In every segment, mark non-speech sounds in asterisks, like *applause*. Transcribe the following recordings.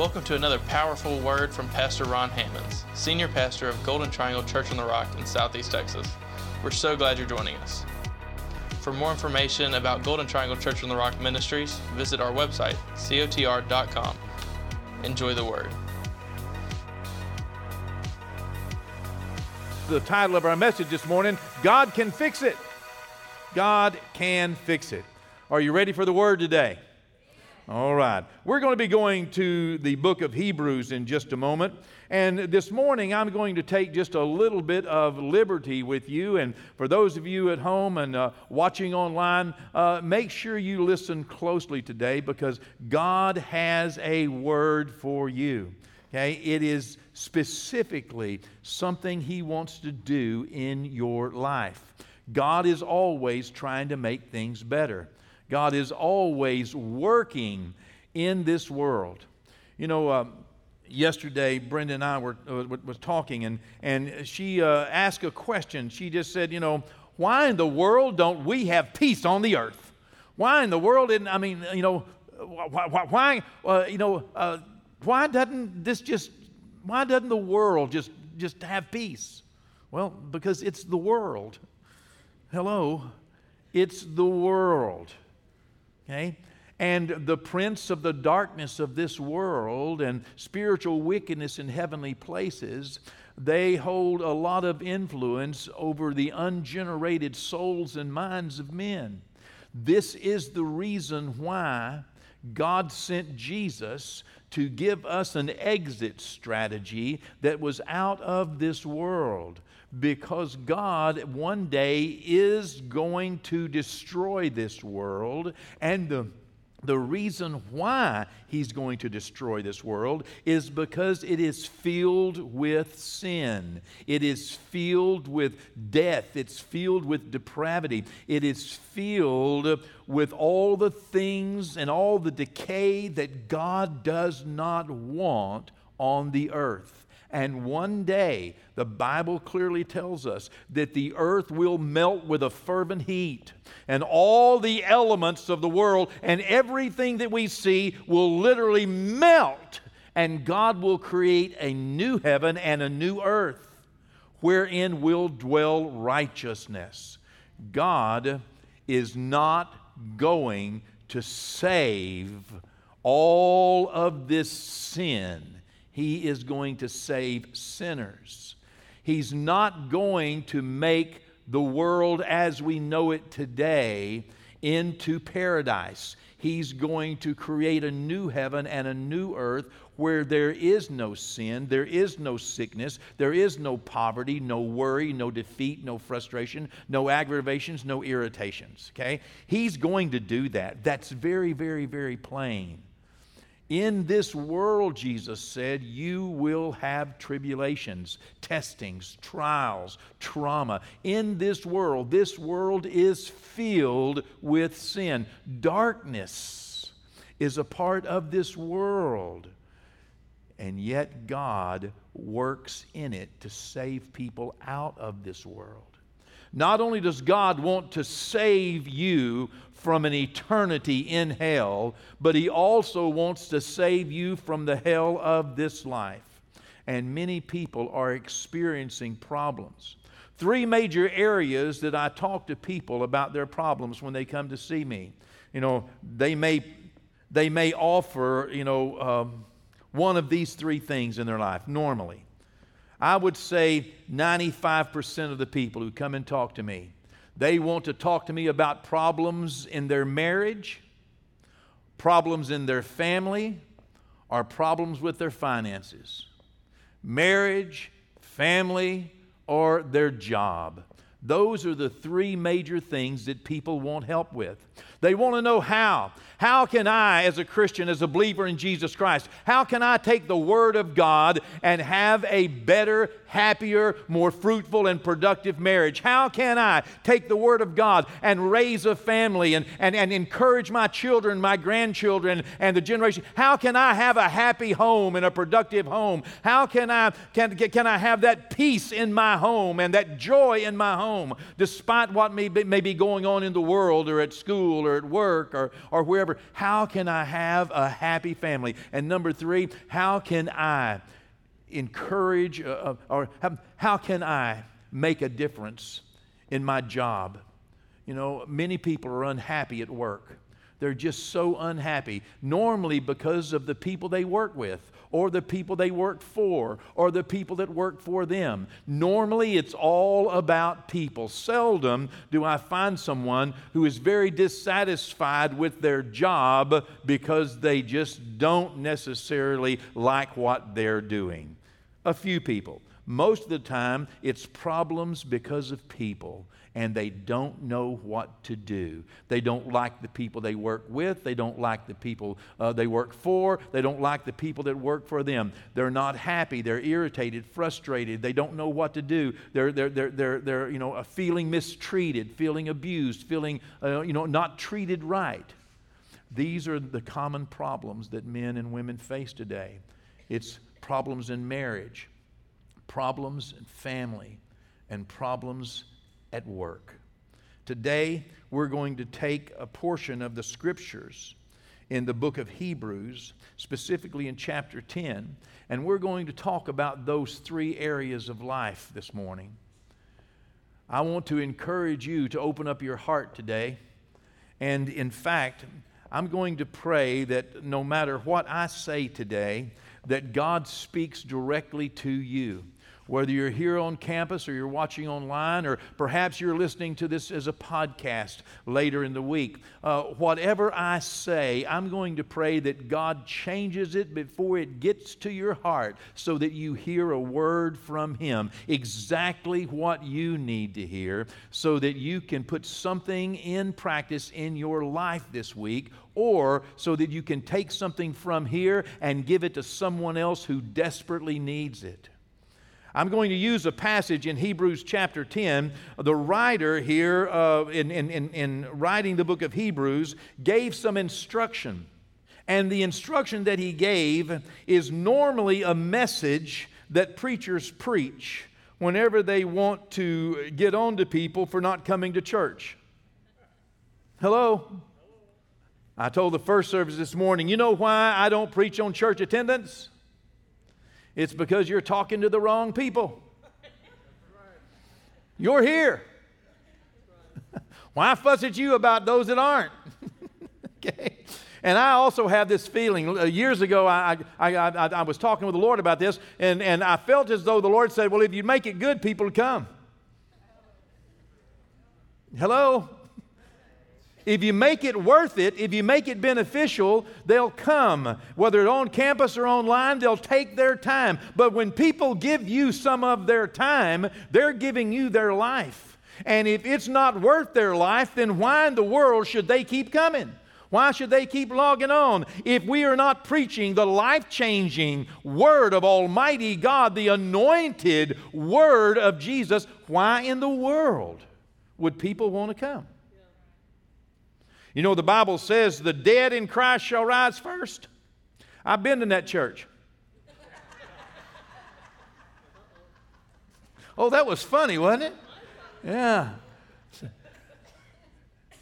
Welcome to another powerful word from Pastor Ron Hammonds, Senior Pastor of Golden Triangle Church on the Rock in Southeast Texas. We're so glad you're joining us. For more information about Golden Triangle Church on the Rock Ministries, visit our website, cotr.com. Enjoy the word. The title of our message this morning God Can Fix It. God Can Fix It. Are you ready for the word today? All right. We're going to be going to the book of Hebrews in just a moment. And this morning, I'm going to take just a little bit of liberty with you. And for those of you at home and uh, watching online, uh, make sure you listen closely today because God has a word for you. Okay? It is specifically something He wants to do in your life. God is always trying to make things better. God is always working in this world. You know, uh, yesterday Brenda and I were uh, was talking, and and she uh, asked a question. She just said, you know, why in the world don't we have peace on the earth? Why in the world? Didn't I mean, you know, why? why uh, you know, uh, why doesn't this just? Why doesn't the world just just have peace? Well, because it's the world. Hello, it's the world. Okay? And the prince of the darkness of this world and spiritual wickedness in heavenly places, they hold a lot of influence over the ungenerated souls and minds of men. This is the reason why God sent Jesus to give us an exit strategy that was out of this world because God one day is going to destroy this world and the the reason why he's going to destroy this world is because it is filled with sin. It is filled with death. It's filled with depravity. It is filled with all the things and all the decay that God does not want on the earth. And one day, the Bible clearly tells us that the earth will melt with a fervent heat, and all the elements of the world and everything that we see will literally melt, and God will create a new heaven and a new earth wherein will dwell righteousness. God is not going to save all of this sin he is going to save sinners. He's not going to make the world as we know it today into paradise. He's going to create a new heaven and a new earth where there is no sin, there is no sickness, there is no poverty, no worry, no defeat, no frustration, no aggravations, no irritations. Okay? He's going to do that. That's very, very, very plain. In this world, Jesus said, you will have tribulations, testings, trials, trauma. In this world, this world is filled with sin. Darkness is a part of this world. And yet, God works in it to save people out of this world. Not only does God want to save you from an eternity in hell, but He also wants to save you from the hell of this life. And many people are experiencing problems. Three major areas that I talk to people about their problems when they come to see me. You know, they may, they may offer, you know, um, one of these three things in their life normally. I would say 95% of the people who come and talk to me they want to talk to me about problems in their marriage, problems in their family, or problems with their finances. Marriage, family, or their job. Those are the three major things that people want help with. They want to know how. How can I, as a Christian, as a believer in Jesus Christ, how can I take the Word of God and have a better, happier, more fruitful, and productive marriage? How can I take the Word of God and raise a family and, and, and encourage my children, my grandchildren, and the generation? How can I have a happy home and a productive home? How can I, can, can I have that peace in my home and that joy in my home? despite what may be, may be going on in the world or at school or at work or, or wherever. How can I have a happy family? And number three, how can I encourage uh, uh or how, how can I make a difference in my job? You know, many people are unhappy at work. They're just so unhappy, normally because of the people they work with or the people they work for or the people that work for them. Normally, it's all about people. Seldom do I find someone who is very dissatisfied with their job because they just don't necessarily like what they're doing. A few people. Most of the time, it's problems because of people and they don't know what to do. They don't like the people they work with. They don't like the people uh, they work for. They don't like the people that work for them. They're not happy. They're irritated, frustrated. They don't know what to do. They're, they're, they're, they're, they're you know, feeling mistreated, feeling abused, feeling uh, you know, not treated right. These are the common problems that men and women face today. It's problems in marriage, problems in family, and problems at work. Today, we're going to take a portion of the scriptures in the book of Hebrews, specifically in chapter 10, and we're going to talk about those three areas of life this morning. I want to encourage you to open up your heart today. And in fact, I'm going to pray that no matter what I say today, that God speaks directly to you whether you're here on campus or you're watching online, or perhaps you're listening to this as a podcast later in the week. Uh, whatever I say, I'm going to pray that God changes it before it gets to your heart so that you hear a word from Him, exactly what you need to hear, so that you can put something in practice in your life this week or so that you can take something from here and give it to someone else who desperately needs it. I'm going to use a passage in Hebrews chapter 10. The writer here, uh, in, in, in, in writing the book of Hebrews, gave some instruction. And the instruction that he gave is normally a message that preachers preach whenever they want to get on to people for not coming to church. Hello? I told the first service this morning, you know why I don't preach on church attendance? It's because you're talking to the wrong people. You're here. *laughs* Why fuss at you about those that aren't? *laughs* okay. And I also have this feeling. Uh, years ago, I, I, I, I, was talking with the Lord about this, and, and I felt as though the Lord said, Well, if you make it good, people come. Hello? If you make it worth it, if you make it beneficial, they'll come. Whether on campus or online, they'll take their time. But when people give you some of their time, they're giving you their life. And if it's not worth their life, then why in the world should they keep coming? Why should they keep logging on? If we are not preaching the life changing word of Almighty God, the anointed word of Jesus, why in the world would people want to come? You know, the Bible says the dead in Christ shall rise first. I've been in that church. oh, that was funny, wasn't it? Yeah.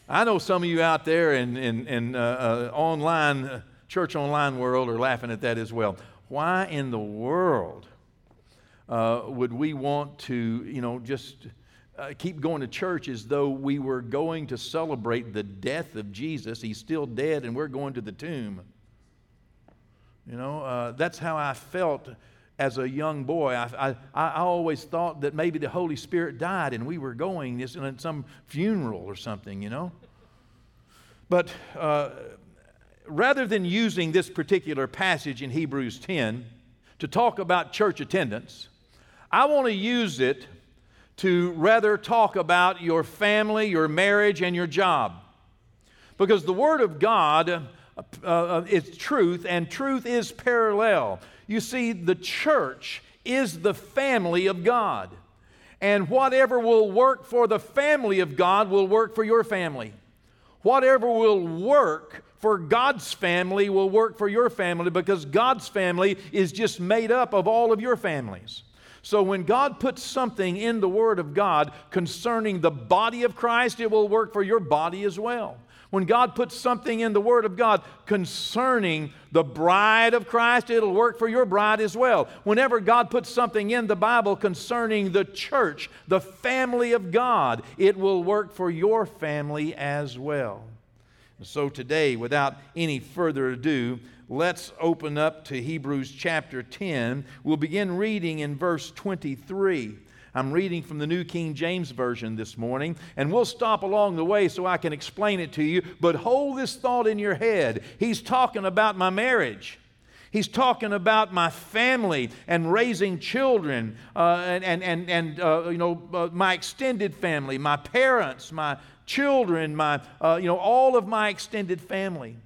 I know some of you out there in, in, in uh, uh, online, uh, church online world are laughing at that as well. Why in the world uh, would we want to, you know, just uh, keep going to church as though we were going to celebrate the death of Jesus. He's still dead, and we're going to the tomb. You know, uh, that's how I felt as a young boy. I, I, I, always thought that maybe the Holy Spirit died and we were going this in some funeral or something, you know. But uh, rather than using this particular passage in Hebrews 10 to talk about church attendance, I want to use it to rather talk about your family, your marriage, and your job. Because the Word of God uh, uh, is truth, and truth is parallel. You see, the church is the family of God. And whatever will work for the family of God will work for your family. Whatever will work for God's family will work for your family because God's family is just made up of all of your families. So when God puts something in the Word of God concerning the body of Christ, it will work for your body as well. When God puts something in the Word of God concerning the bride of Christ, it'll work for your bride as well. Whenever God puts something in the Bible concerning the church, the family of God, it will work for your family as well. So today, without any further ado, let's open up to Hebrews chapter 10. We'll begin reading in verse 23. I'm reading from the New King James Version this morning, and we'll stop along the way so I can explain it to you. But hold this thought in your head. He's talking about my marriage. He's talking about my family and raising children uh, and, and, and, and uh, you know, uh, my extended family, my parents, my children, my, uh, you know, all of my extended family.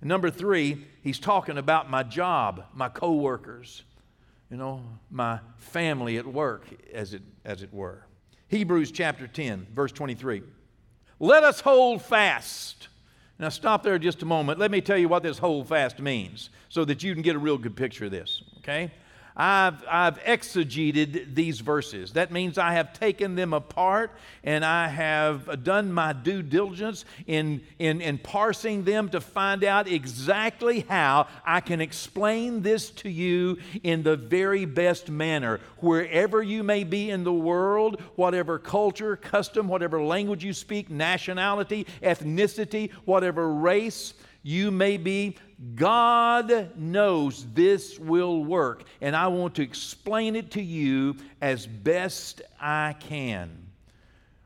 Number three, he's talking about my job, my coworkers you know, my family at work, as it, as it were. Hebrews chapter 10, verse 23. Let us hold fast. Now, stop there just a moment. Let me tell you what this hold fast means so that you can get a real good picture of this, okay? I've, I've exegeted these verses. That means I have taken them apart and I have done my due diligence in, in, in parsing them to find out exactly how I can explain this to you in the very best manner. Wherever you may be in the world, whatever culture, custom, whatever language you speak, nationality, ethnicity, whatever race you may be, God knows this will work, and I want to explain it to you as best I can.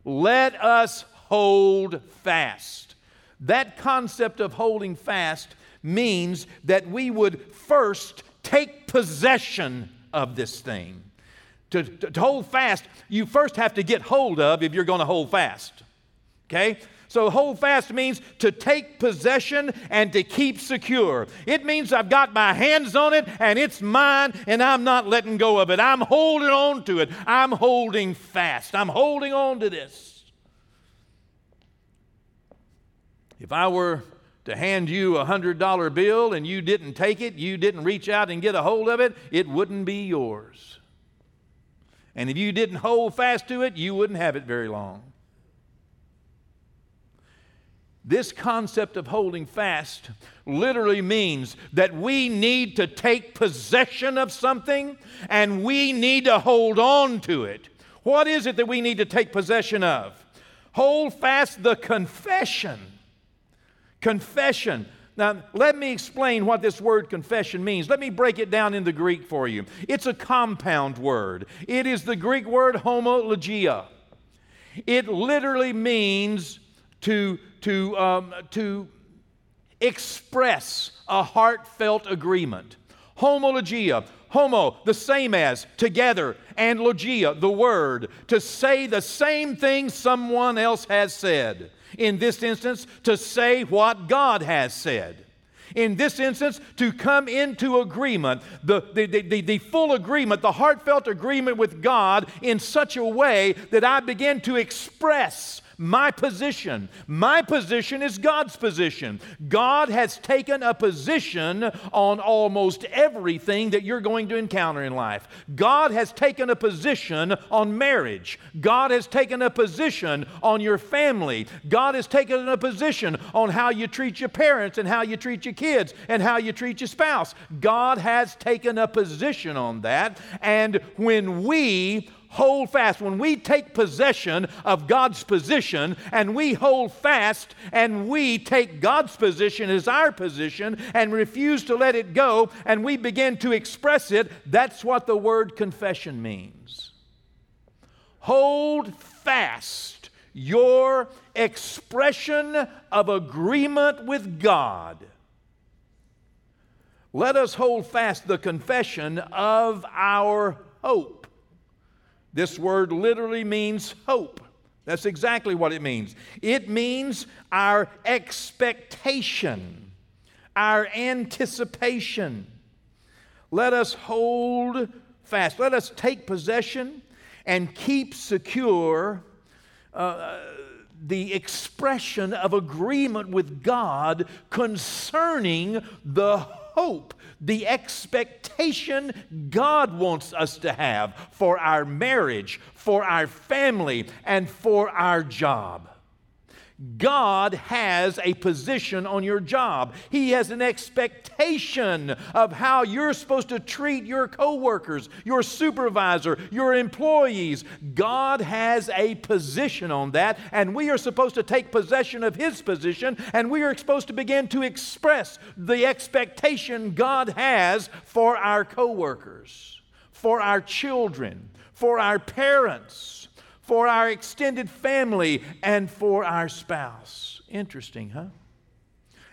Let us hold fast. That concept of holding fast means that we would first take possession of this thing. To, to, to hold fast, you first have to get hold of if you're going to hold fast. Okay? So, hold fast means to take possession and to keep secure. It means I've got my hands on it and it's mine and I'm not letting go of it. I'm holding on to it. I'm holding fast. I'm holding on to this. If I were to hand you a $100 bill and you didn't take it, you didn't reach out and get a hold of it, it wouldn't be yours. And if you didn't hold fast to it, you wouldn't have it very long. This concept of holding fast literally means that we need to take possession of something and we need to hold on to it. What is it that we need to take possession of? Hold fast the confession. Confession. Now, let me explain what this word confession means. Let me break it down in the Greek for you. It's a compound word, it is the Greek word homologia. It literally means to to, um, to express a heartfelt agreement. Homologia, homo, the same as, together, and logia, the word, to say the same thing someone else has said. In this instance, to say what God has said. In this instance, to come into agreement, the, the, the, the, full agreement, the heartfelt agreement with God in such a way that I begin to express my position. My position is God's position. God has taken a position on almost everything that you're going to encounter in life. God has taken a position on marriage. God has taken a position on your family. God has taken a position on how you treat your parents and how you treat your kids and how you treat your spouse. God has taken a position on that. And when we hold fast, when we take possession of God's position and we hold fast and we take God's position as our position and refuse to let it go and we begin to express it, that's what the word confession means. Hold fast your expression of agreement with God. Let us hold fast the confession of our hope. This word literally means hope. That's exactly what it means. It means our expectation, our anticipation. Let us hold fast. Let us take possession and keep secure uh, the expression of agreement with God concerning the hope, the expectation God wants us to have for our marriage, for our family, and for our job. God has a position on your job. He has an expectation of how you're supposed to treat your coworkers, your supervisor, your employees. God has a position on that, and we are supposed to take possession of His position, and we are supposed to begin to express the expectation God has for our coworkers, for our children, for our parents for our extended family, and for our spouse. Interesting, huh?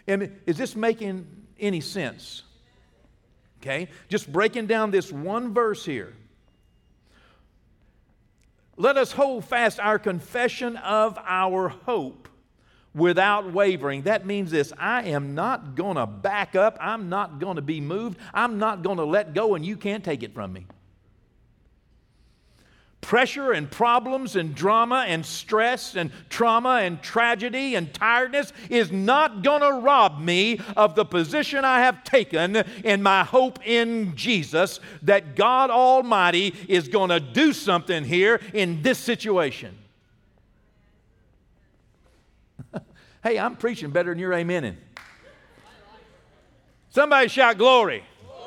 is this making any sense? Okay, just breaking down this one verse here. Let us hold fast our confession of our hope without wavering. That means this I am not going to back up. I'm not going to be moved. I'm not going to let go, and you can't take it from me pressure and problems and drama and stress and trauma and tragedy and tiredness is not going to rob me of the position I have taken in my hope in Jesus that God Almighty is going to do something here in this situation. *laughs* hey, I'm preaching better than you're amening. Somebody shout glory. glory.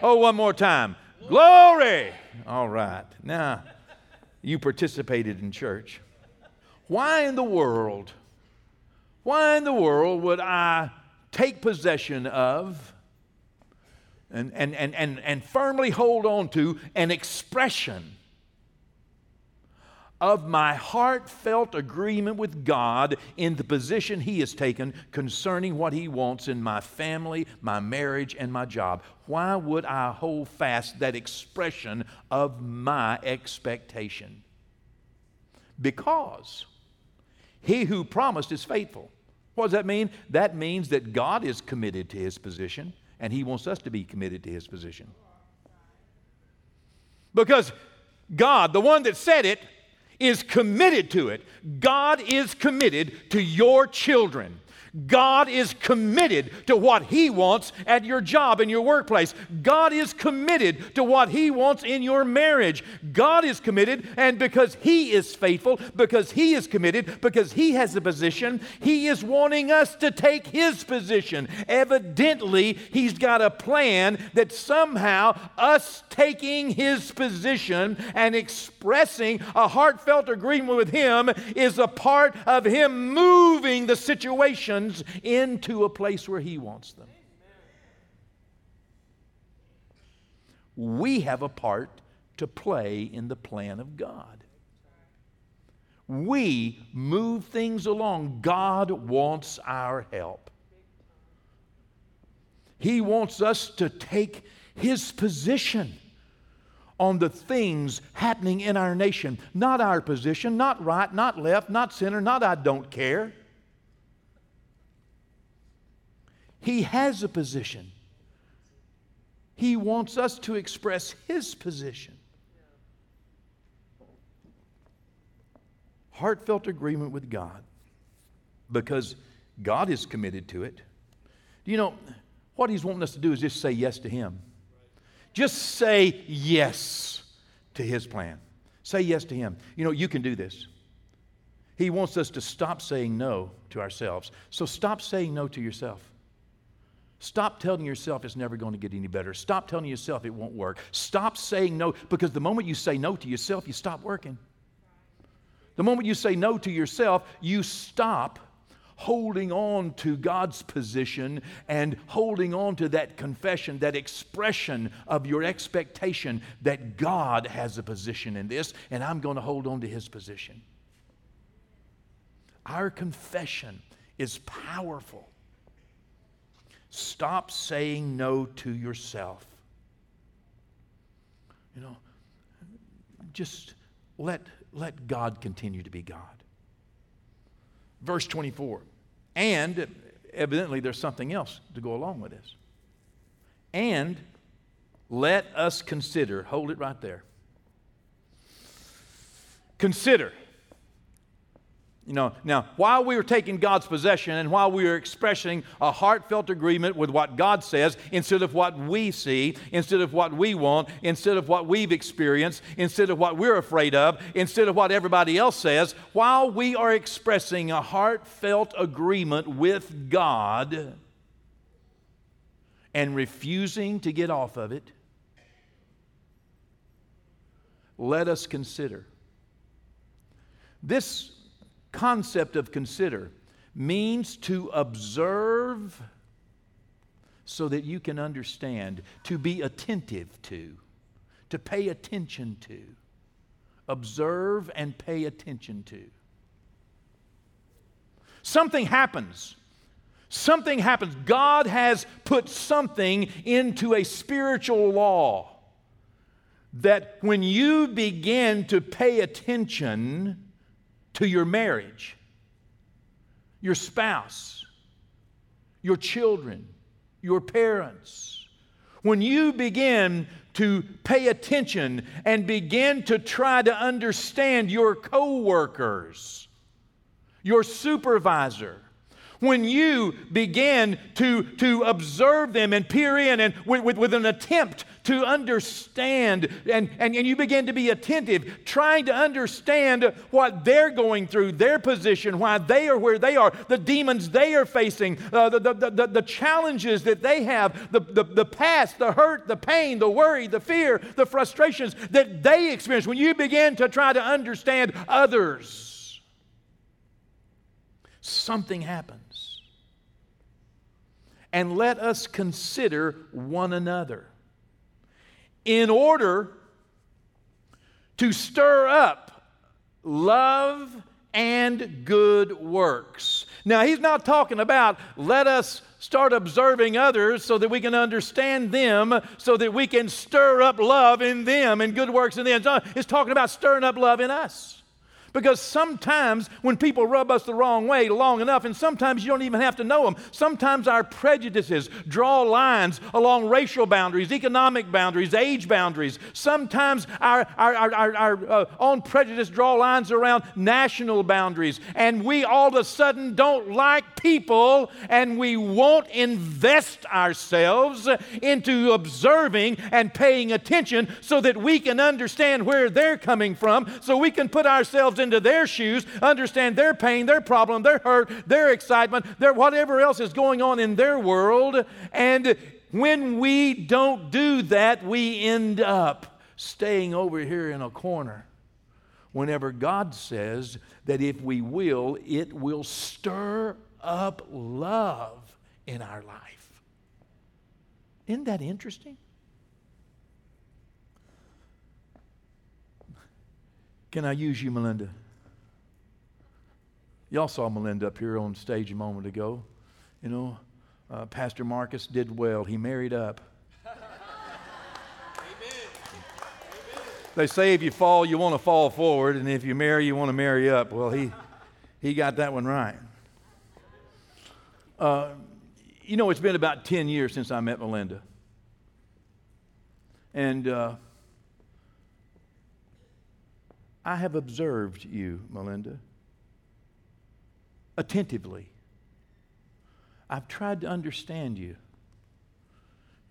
Oh, one more time. Glory. All right. Now, you participated in church. Why in the world, why in the world would I take possession of and, and, and, and, and firmly hold on to an expression of my heartfelt agreement with God in the position He has taken concerning what He wants in my family, my marriage, and my job. Why would I hold fast that expression of my expectation? Because He who promised is faithful. What does that mean? That means that God is committed to His position, and He wants us to be committed to His position. Because God, the one that said it, is committed to it. God is committed to your children. God is committed to what He wants at your job, in your workplace. God is committed to what He wants in your marriage. God is committed, and because He is faithful, because He is committed, because He has a position, He is wanting us to take His position. Evidently, He's got a plan that somehow us taking His position and expressing a heartfelt agreement with Him is a part of Him moving the situations into a place where He wants them. We have a part to play in the plan of God. We move things along. God wants our help. He wants us to take His position on the things happening in our nation. Not our position, not right, not left, not center, not I don't care. He has a position. He wants us to express His position. Heartfelt agreement with God because God is committed to it. Do You know, what He's wanting us to do is just say yes to Him. Just say yes to His plan. Say yes to Him. You know, you can do this. He wants us to stop saying no to ourselves. So stop saying no to yourself. Stop telling yourself it's never going to get any better. Stop telling yourself it won't work. Stop saying no, because the moment you say no to yourself, you stop working. The moment you say no to yourself, you stop holding on to God's position and holding on to that confession, that expression of your expectation that God has a position in this, and I'm going to hold on to His position. Our confession is powerful. Stop saying no to yourself. You know, just let, let God continue to be God. Verse 24. And evidently there's something else to go along with this. And let us consider, hold it right there. Consider You know, now, while we are taking God's possession and while we are expressing a heartfelt agreement with what God says instead of what we see, instead of what we want, instead of what we've experienced, instead of what we're afraid of, instead of what everybody else says, while we are expressing a heartfelt agreement with God and refusing to get off of it, let us consider. This concept of consider means to observe so that you can understand, to be attentive to, to pay attention to. Observe and pay attention to. Something happens. Something happens. God has put something into a spiritual law that when you begin to pay attention, to your marriage, your spouse, your children, your parents. When you begin to pay attention and begin to try to understand your coworkers, your supervisor, when you begin to, to observe them and peer in and with, with, with an attempt to understand and, and, and you begin to be attentive, trying to understand what they're going through, their position, why they are where they are, the demons they are facing, uh, the, the, the, the, challenges that they have, the, the, the past, the hurt, the pain, the worry, the fear, the frustrations that they experience. When you begin to try to understand others, something happens. And let us consider one another in order to stir up love and good works. Now, he's not talking about let us start observing others so that we can understand them, so that we can stir up love in them and good works in them. He's talking about stirring up love in us. Because sometimes when people rub us the wrong way long enough, and sometimes you don't even have to know them, sometimes our prejudices draw lines along racial boundaries, economic boundaries, age boundaries. Sometimes our, our, our, our, our uh, own prejudice draw lines around national boundaries. And we all of a sudden don't like people and we won't invest ourselves into observing and paying attention so that we can understand where they're coming from, so we can put ourselves into their shoes, understand their pain, their problem, their hurt, their excitement, their whatever else is going on in their world. And when we don't do that, we end up staying over here in a corner. Whenever God says that if we will, it will stir up love in our life. Isn't that interesting? Can I use you, Melinda? Y'all saw Melinda up here on stage a moment ago. You know, uh, Pastor Marcus did well. He married up. They say if you fall, you want to fall forward, and if you marry, you want to marry up. Well, he, he got that one right. Uh, you know, it's been about 10 years since I met Melinda. And uh, I have observed you, Melinda attentively. I've tried to understand you,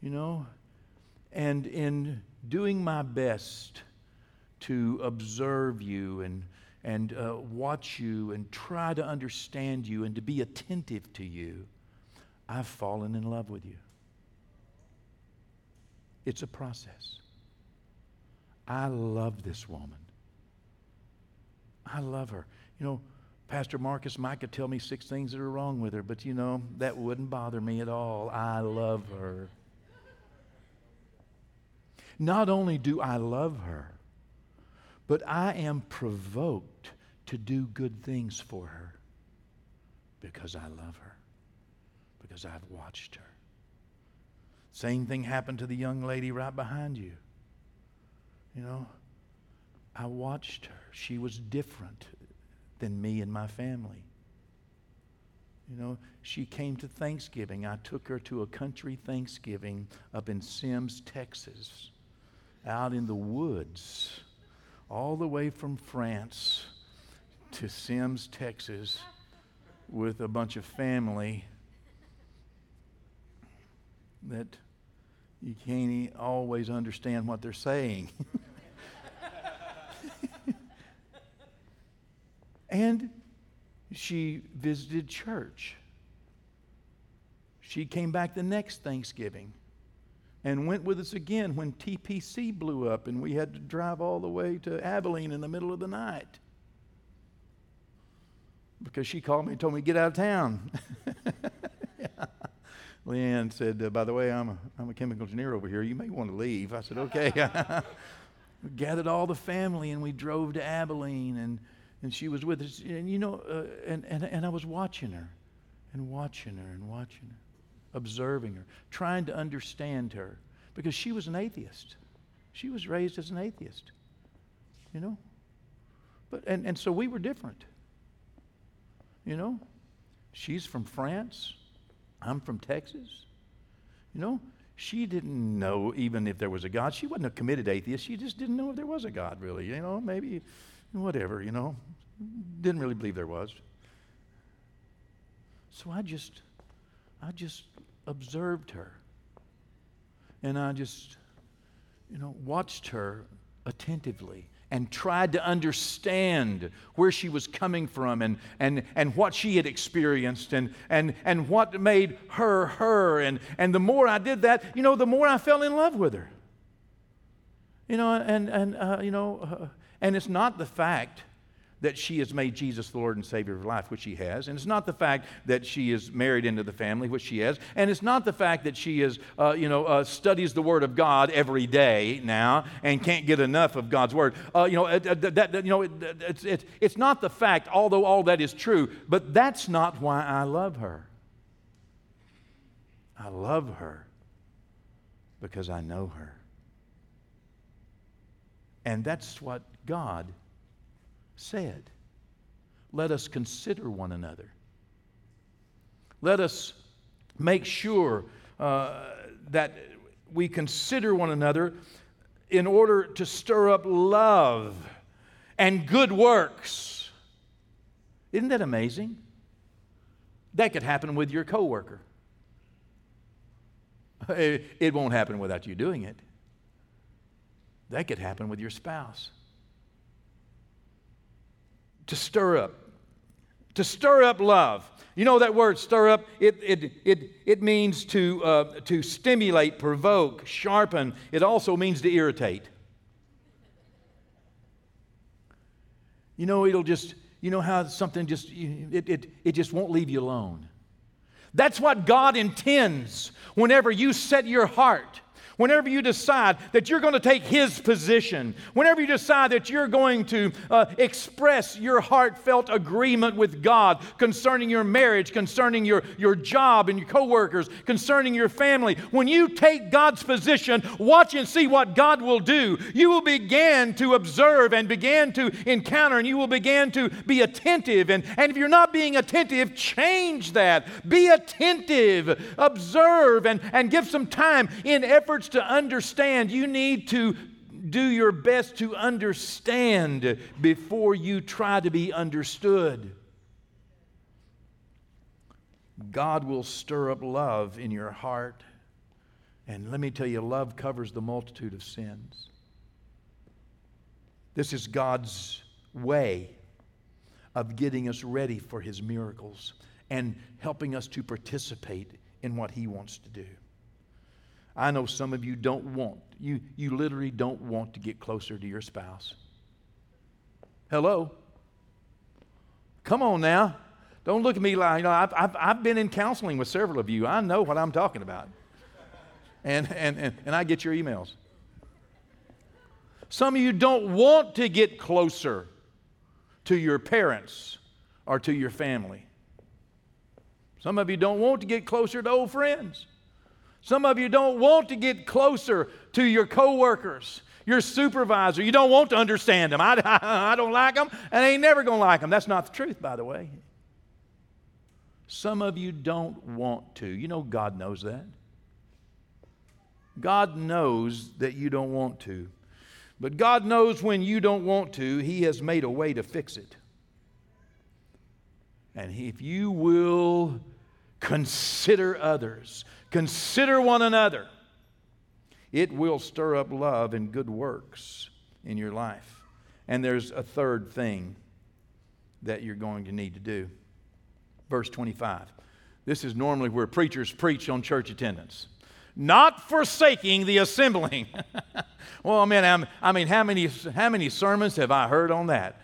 you know, and in doing my best to observe you and, and uh, watch you and try to understand you and to be attentive to you, I've fallen in love with you. It's a process. I love this woman. I love her. You know, Pastor Marcus might could tell me six things that are wrong with her, but you know, that wouldn't bother me at all. I love her. Not only do I love her, but I am provoked to do good things for her because I love her, because I've watched her. Same thing happened to the young lady right behind you. You know, I watched her. She was different than me and my family. You know, she came to Thanksgiving. I took her to a country Thanksgiving up in Simms, Texas, out in the woods, all the way from France to Simms, Texas with a bunch of family that you can't always understand what they're saying. *laughs* and she visited church. She came back the next Thanksgiving and went with us again when TPC blew up and we had to drive all the way to Abilene in the middle of the night. Because she called me and told me, get out of town. yeah. *laughs* Leanne said, uh, by the way, I'm a, I'm a chemical engineer over here. You may want to leave. I said, okay. *laughs* we gathered all the family and we drove to Abilene and, and she was with us. And, you know, uh, and, and, and I was watching her and watching her and watching her observing her, trying to understand her, because she was an atheist. She was raised as an atheist, you know? But, and, and so we were different, you know? She's from France, I'm from Texas, you know? She didn't know even if there was a God. She wasn't a committed atheist. She just didn't know if there was a God, really. You know, maybe, whatever, you know. Didn't really believe there was. So I just, I just observed her. And I just, you know, watched her attentively and tried to understand where she was coming from and, and, and what she had experienced and, and, and what made her her. And, and the more I did that, you know, the more I fell in love with her. You know, and, and uh, you know, uh, and it's not the fact that she has made Jesus the Lord and Savior of life, which she has. And it's not the fact that she is married into the family, which she has. And it's not the fact that she is, uh, you know, uh, studies the Word of God every day now and can't get enough of God's Word. Uh, you know, uh, that, that, you know it, it's, it's, it's not the fact, although all that is true, but that's not why I love her. I love her because I know her. And that's what God said. Let us consider one another. Let us make sure uh, that we consider one another in order to stir up love and good works. Isn't that amazing? That could happen with your coworker. *laughs* It won't happen without you doing it. That could happen with your spouse to stir up. To stir up love. You know that word, stir up, it, it, it, it means to, uh, to stimulate, provoke, sharpen. It also means to irritate. You know, it'll just, you know how something just, it, it, it just won't leave you alone. That's what God intends whenever you set your heart whenever you decide that you're going to take His position, whenever you decide that you're going to uh, express your heartfelt agreement with God concerning your marriage, concerning your, your job and your coworkers, concerning your family, when you take God's position, watch and see what God will do. You will begin to observe and begin to encounter, and you will begin to be attentive. And, and if you're not being attentive, change that. Be attentive, observe, and, and give some time in efforts to understand, you need to do your best to understand before you try to be understood. God will stir up love in your heart. And let me tell you, love covers the multitude of sins. This is God's way of getting us ready for His miracles and helping us to participate in what He wants to do. I know some of you don't want, you, you literally don't want to get closer to your spouse. Hello? Come on now. Don't look at me like, you know, I've, I've, I've been in counseling with several of you. I know what I'm talking about. And, and, and, and I get your emails. Some of you don't want to get closer to your parents or to your family. Some of you don't want to get closer to old friends. Some of you don't want to get closer to your coworkers, your supervisor. You don't want to understand them. I, *laughs* I, don't like them, and I ain't never going to like them. That's not the truth, by the way. Some of you don't want to. You know, God knows that. God knows that you don't want to. But God knows when you don't want to, He has made a way to fix it. And if you will consider others, consider one another, it will stir up love and good works in your life. And there's a third thing that you're going to need to do. Verse 25. This is normally where preachers preach on church attendance. Not forsaking the assembling. *laughs* well, I mean, I mean, how many, how many sermons have I heard on that?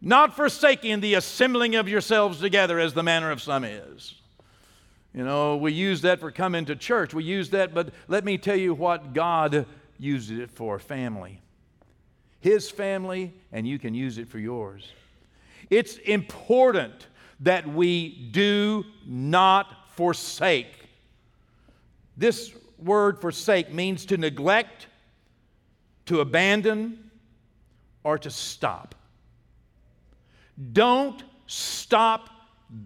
Not forsaking the assembling of yourselves together as the manner of some is. You know, we use that for coming to church. We use that, but let me tell you what God uses it for family. His family, and you can use it for yours. It's important that we do not forsake. This word forsake means to neglect, to abandon, or to stop. Don't stop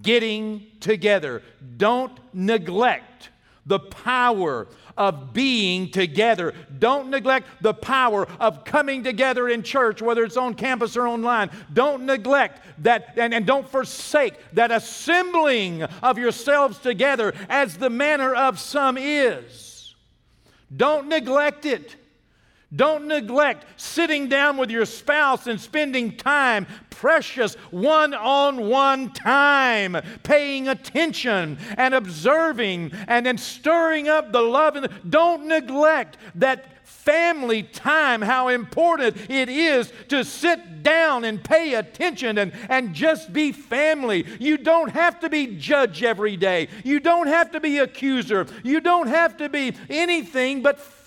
getting together. Don't neglect the power of being together. Don't neglect the power of coming together in church, whether it's on campus or online. Don't neglect that and, and don't forsake that assembling of yourselves together as the manner of some is. Don't neglect it. Don't neglect sitting down with your spouse and spending time, precious one on one time, paying attention and observing and then stirring up the love. Don't neglect that family time, how important it is to sit down and pay attention and, and just be family. You don't have to be judge every day. You don't have to be accuser. You don't have to be anything but family.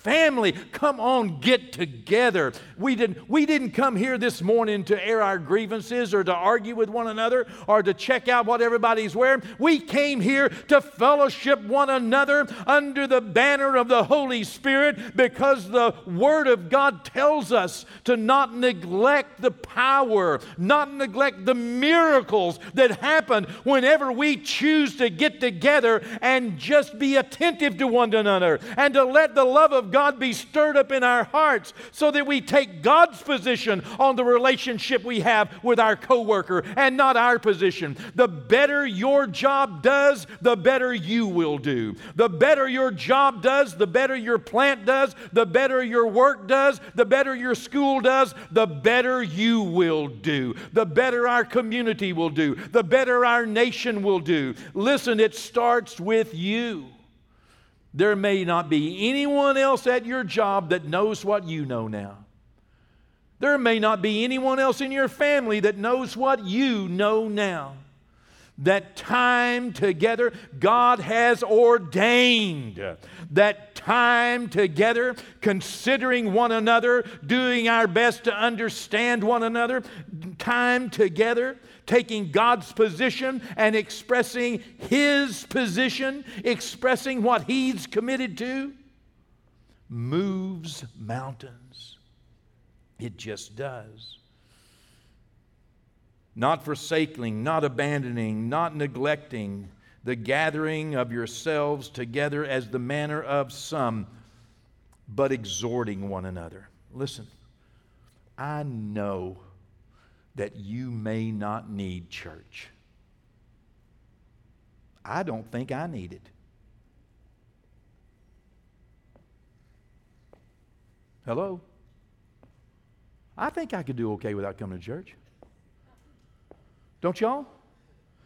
Come on, get together. We didn't, we didn't come here this morning to air our grievances or to argue with one another or to check out what everybody's wearing. We came here to fellowship one another under the banner of the Holy Spirit because the Word of God tells us to not neglect the power, not neglect the miracles that happen whenever we choose to get together and just be attentive to one another and to let the love of God be stirred up in our hearts so that we take God's position on the relationship we have with our coworker and not our position. The better your job does, the better you will do. The better your job does, the better your plant does, the better your work does, the better your school does, the better you will do. The better our community will do, the better our nation will do. Listen, it starts with you. There may not be anyone else at your job that knows what you know now. There may not be anyone else in your family that knows what you know now. That time together, God has ordained that time together, considering one another, doing our best to understand one another, time together taking God's position and expressing His position, expressing what He's committed to, moves mountains. It just does. Not forsaking, not abandoning, not neglecting the gathering of yourselves together as the manner of some, but exhorting one another. Listen, I know that you may not need church. I don't think I need it. Hello? I think I could do okay without coming to church. Don't y'all?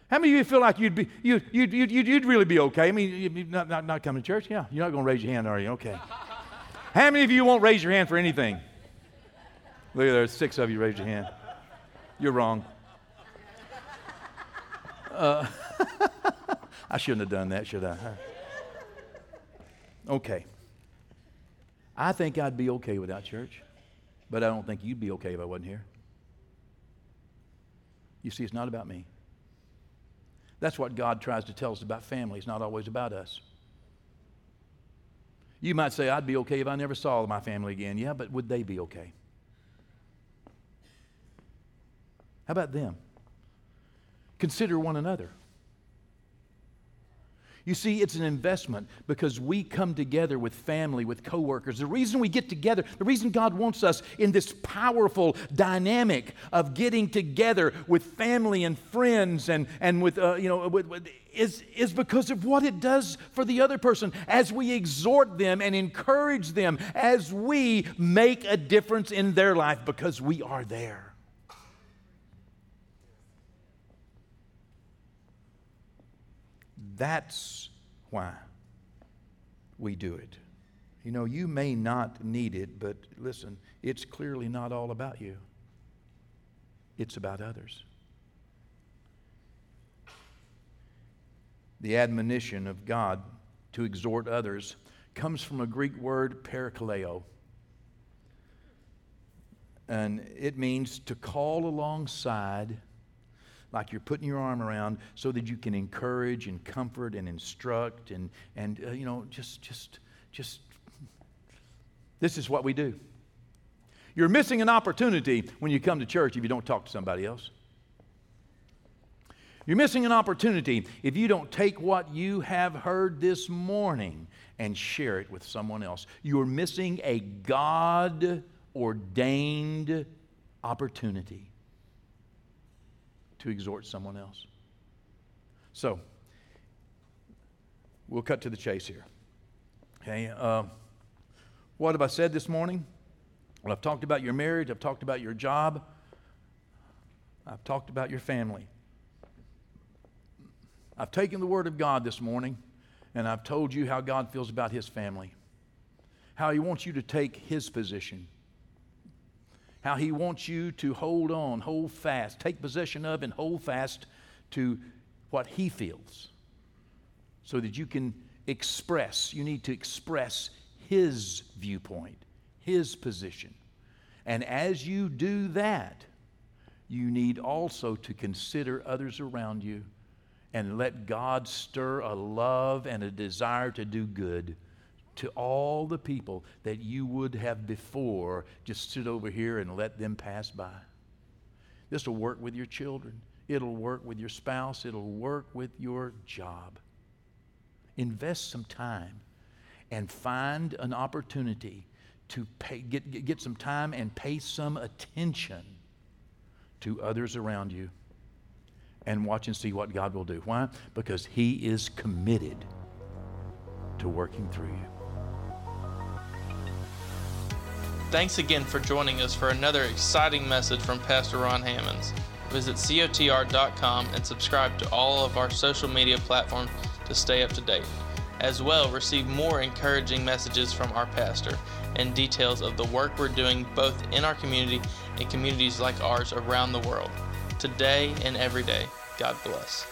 How many of you feel like you'd be you you'd, you'd, you'd really be okay? I mean, you'd not, not, not coming to church? Yeah, you're not going to raise your hand, are you? Okay. How many of you won't raise your hand for anything? Look at there, six of you raised your hand. You're wrong. Uh, *laughs* I shouldn't have done that, should I? Okay. I think I'd be okay without church, but I don't think you'd be okay if I wasn't here. You see, it's not about me. That's what God tries to tell us about family. It's not always about us. You might say, I'd be okay if I never saw my family again. Yeah, but would they be okay? How about them? Consider one another. You see, it's an investment because we come together with family, with coworkers. The reason we get together, the reason God wants us in this powerful dynamic of getting together with family and friends and, and with, uh, you know, with, with, is, is because of what it does for the other person as we exhort them and encourage them, as we make a difference in their life because we are there. That's why we do it. You know, you may not need it, but listen, it's clearly not all about you, it's about others. The admonition of God to exhort others comes from a Greek word, parakaleo. And it means to call alongside like you're putting your arm around so that you can encourage and comfort and instruct and, and uh, you know, just, just, just, this is what we do. You're missing an opportunity when you come to church if you don't talk to somebody else. You're missing an opportunity if you don't take what you have heard this morning and share it with someone else. You're missing a God ordained opportunity to exhort someone else. So, we'll cut to the chase here. Okay, uh, what have I said this morning? Well, I've talked about your marriage, I've talked about your job, I've talked about your family. I've taken the Word of God this morning and I've told you how God feels about His family, how He wants you to take His position how he wants you to hold on, hold fast, take possession of, and hold fast to what he feels so that you can express, you need to express his viewpoint, his position. And as you do that, you need also to consider others around you and let God stir a love and a desire to do good to all the people that you would have before just sit over here and let them pass by. This will work with your children, it'll work with your spouse, it'll work with your job. Invest some time and find an opportunity to pay, get, get some time and pay some attention to others around you and watch and see what God will do. Why? Because He is committed to working through you. Thanks again for joining us for another exciting message from Pastor Ron Hammonds. Visit cotr.com and subscribe to all of our social media platforms to stay up to date. As well, receive more encouraging messages from our pastor and details of the work we're doing both in our community and communities like ours around the world. Today and every day, God bless.